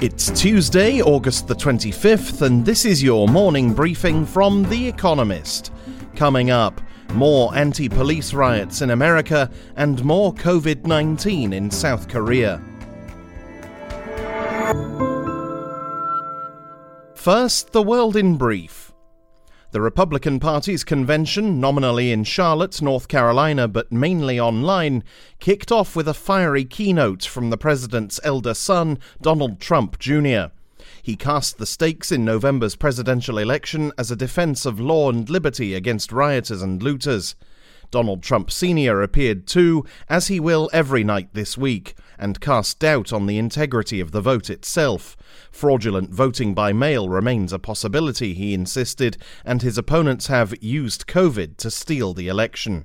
It's Tuesday, August the 25th, and this is your morning briefing from The Economist. Coming up, more anti police riots in America and more COVID 19 in South Korea. First, the world in brief. The Republican Party's convention, nominally in Charlotte, North Carolina, but mainly online, kicked off with a fiery keynote from the president's elder son, Donald Trump Jr. He cast the stakes in November's presidential election as a defense of law and liberty against rioters and looters. Donald Trump Sr. appeared too, as he will every night this week, and cast doubt on the integrity of the vote itself. Fraudulent voting by mail remains a possibility, he insisted, and his opponents have used COVID to steal the election.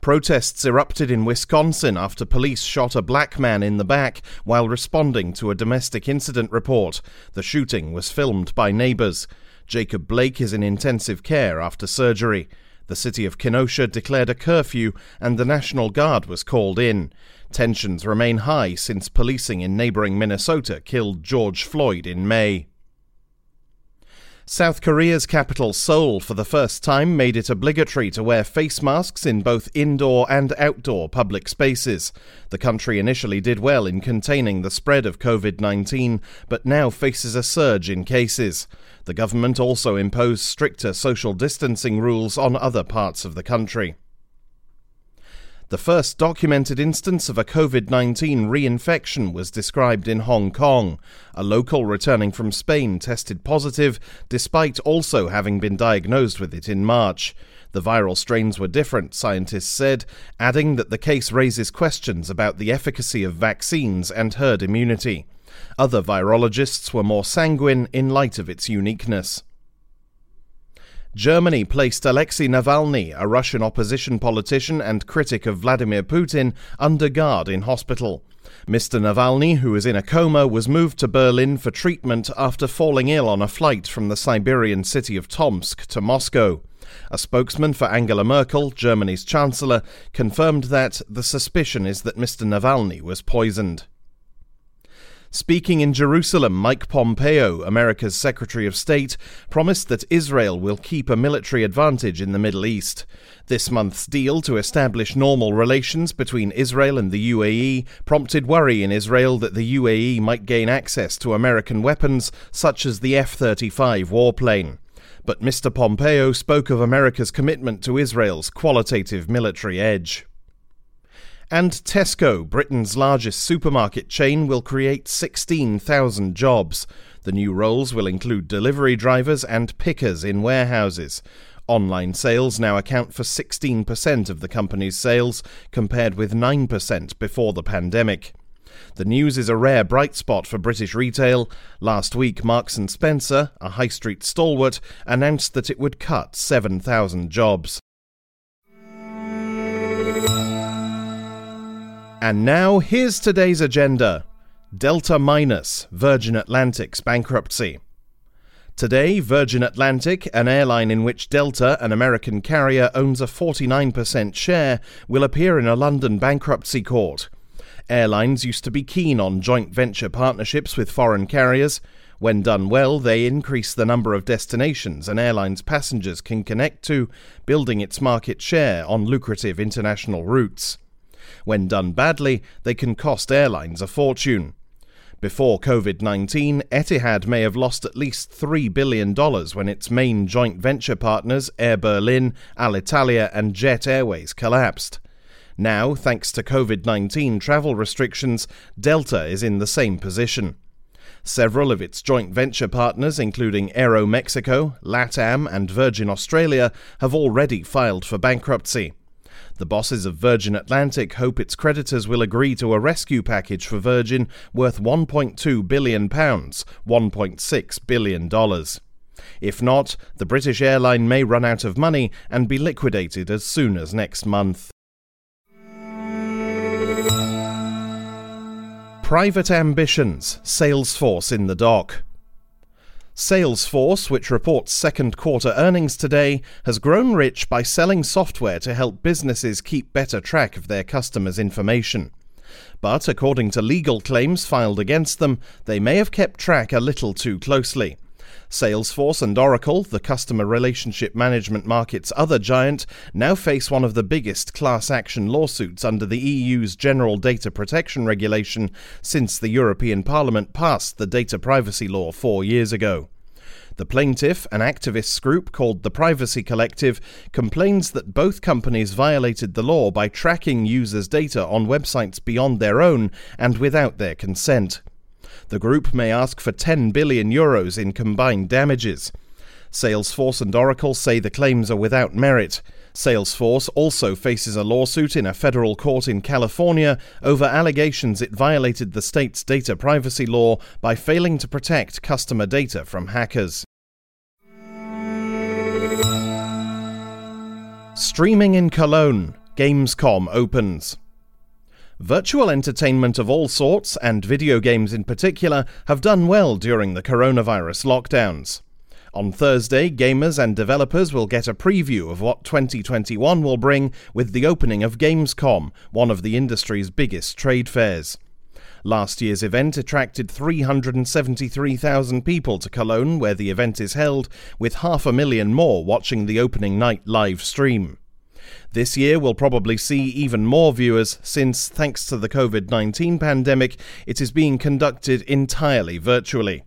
Protests erupted in Wisconsin after police shot a black man in the back while responding to a domestic incident report. The shooting was filmed by neighbors. Jacob Blake is in intensive care after surgery. The city of Kenosha declared a curfew and the National Guard was called in. Tensions remain high since policing in neighboring Minnesota killed George Floyd in May. South Korea's capital, Seoul, for the first time made it obligatory to wear face masks in both indoor and outdoor public spaces. The country initially did well in containing the spread of COVID 19, but now faces a surge in cases. The government also imposed stricter social distancing rules on other parts of the country. The first documented instance of a COVID 19 reinfection was described in Hong Kong. A local returning from Spain tested positive, despite also having been diagnosed with it in March. The viral strains were different, scientists said, adding that the case raises questions about the efficacy of vaccines and herd immunity. Other virologists were more sanguine in light of its uniqueness. Germany placed Alexei Navalny, a Russian opposition politician and critic of Vladimir Putin, under guard in hospital. Mr. Navalny, who is in a coma, was moved to Berlin for treatment after falling ill on a flight from the Siberian city of Tomsk to Moscow. A spokesman for Angela Merkel, Germany's chancellor, confirmed that the suspicion is that Mr. Navalny was poisoned. Speaking in Jerusalem, Mike Pompeo, America's Secretary of State, promised that Israel will keep a military advantage in the Middle East. This month's deal to establish normal relations between Israel and the UAE prompted worry in Israel that the UAE might gain access to American weapons such as the F 35 warplane. But Mr. Pompeo spoke of America's commitment to Israel's qualitative military edge. And Tesco, Britain's largest supermarket chain, will create 16,000 jobs. The new roles will include delivery drivers and pickers in warehouses. Online sales now account for 16% of the company's sales, compared with 9% before the pandemic. The news is a rare bright spot for British retail. Last week, Marks and Spencer, a high street stalwart, announced that it would cut 7,000 jobs. And now, here's today's agenda Delta Minus, Virgin Atlantic's bankruptcy. Today, Virgin Atlantic, an airline in which Delta, an American carrier, owns a 49% share, will appear in a London bankruptcy court. Airlines used to be keen on joint venture partnerships with foreign carriers. When done well, they increase the number of destinations an airline's passengers can connect to, building its market share on lucrative international routes. When done badly, they can cost airlines a fortune. Before COVID 19, Etihad may have lost at least $3 billion when its main joint venture partners, Air Berlin, Alitalia, and Jet Airways, collapsed. Now, thanks to COVID 19 travel restrictions, Delta is in the same position. Several of its joint venture partners, including Aeromexico, LATAM, and Virgin Australia, have already filed for bankruptcy. The bosses of Virgin Atlantic hope its creditors will agree to a rescue package for Virgin worth £1.2 billion, $1.6 billion. If not, the British airline may run out of money and be liquidated as soon as next month. Private ambitions, Salesforce in the dock. Salesforce, which reports second quarter earnings today, has grown rich by selling software to help businesses keep better track of their customers' information. But according to legal claims filed against them, they may have kept track a little too closely. Salesforce and Oracle, the customer relationship management market's other giant, now face one of the biggest class action lawsuits under the EU's General Data Protection Regulation since the European Parliament passed the data privacy law four years ago. The plaintiff, an activists group called the Privacy Collective, complains that both companies violated the law by tracking users' data on websites beyond their own and without their consent. The group may ask for 10 billion euros in combined damages. Salesforce and Oracle say the claims are without merit. Salesforce also faces a lawsuit in a federal court in California over allegations it violated the state's data privacy law by failing to protect customer data from hackers. Streaming in Cologne, Gamescom opens. Virtual entertainment of all sorts, and video games in particular, have done well during the coronavirus lockdowns. On Thursday, gamers and developers will get a preview of what 2021 will bring with the opening of Gamescom, one of the industry's biggest trade fairs. Last year's event attracted 373,000 people to Cologne, where the event is held, with half a million more watching the opening night live stream. This year we'll probably see even more viewers since, thanks to the COVID 19 pandemic, it is being conducted entirely virtually.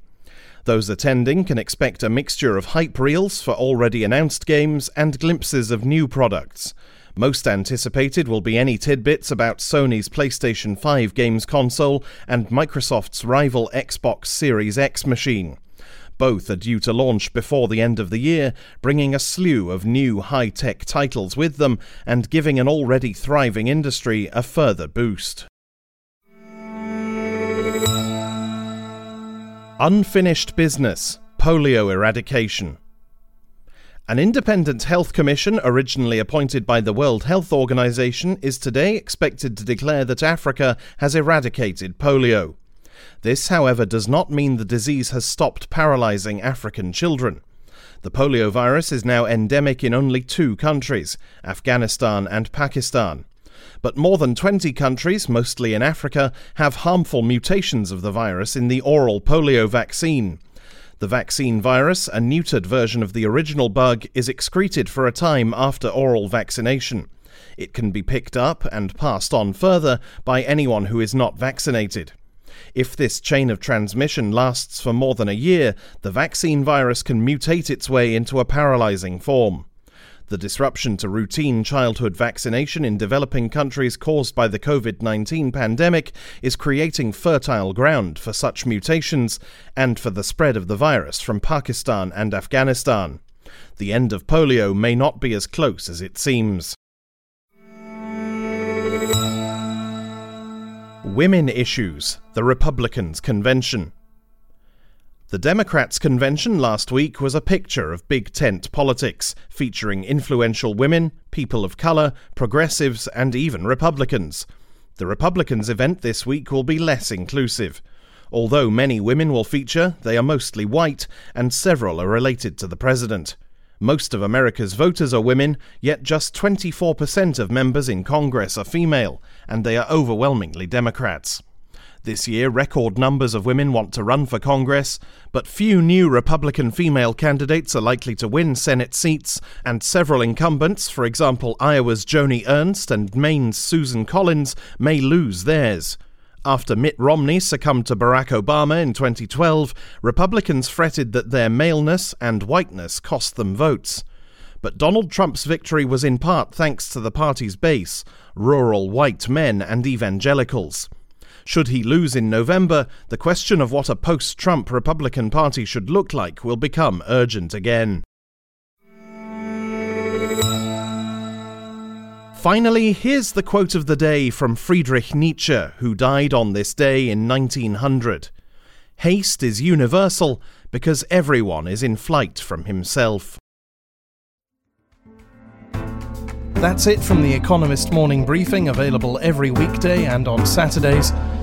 Those attending can expect a mixture of hype reels for already announced games and glimpses of new products. Most anticipated will be any tidbits about Sony's PlayStation 5 games console and Microsoft's rival Xbox Series X machine. Both are due to launch before the end of the year, bringing a slew of new high tech titles with them and giving an already thriving industry a further boost. Unfinished Business Polio Eradication. An independent health commission, originally appointed by the World Health Organization, is today expected to declare that Africa has eradicated polio. This, however, does not mean the disease has stopped paralyzing African children. The polio virus is now endemic in only two countries, Afghanistan and Pakistan. But more than 20 countries, mostly in Africa, have harmful mutations of the virus in the oral polio vaccine. The vaccine virus, a neutered version of the original bug, is excreted for a time after oral vaccination. It can be picked up and passed on further by anyone who is not vaccinated. If this chain of transmission lasts for more than a year, the vaccine virus can mutate its way into a paralyzing form. The disruption to routine childhood vaccination in developing countries caused by the COVID 19 pandemic is creating fertile ground for such mutations and for the spread of the virus from Pakistan and Afghanistan. The end of polio may not be as close as it seems. Women Issues, the Republicans' Convention. The Democrats' convention last week was a picture of big tent politics, featuring influential women, people of colour, progressives, and even Republicans. The Republicans' event this week will be less inclusive. Although many women will feature, they are mostly white, and several are related to the president. Most of America's voters are women, yet just 24% of members in Congress are female, and they are overwhelmingly Democrats. This year, record numbers of women want to run for Congress, but few new Republican female candidates are likely to win Senate seats, and several incumbents, for example Iowa's Joni Ernst and Maine's Susan Collins, may lose theirs. After Mitt Romney succumbed to Barack Obama in 2012, Republicans fretted that their maleness and whiteness cost them votes. But Donald Trump's victory was in part thanks to the party's base rural white men and evangelicals. Should he lose in November, the question of what a post Trump Republican Party should look like will become urgent again. Finally, here's the quote of the day from Friedrich Nietzsche, who died on this day in 1900 Haste is universal because everyone is in flight from himself. That's it from The Economist Morning Briefing, available every weekday and on Saturdays.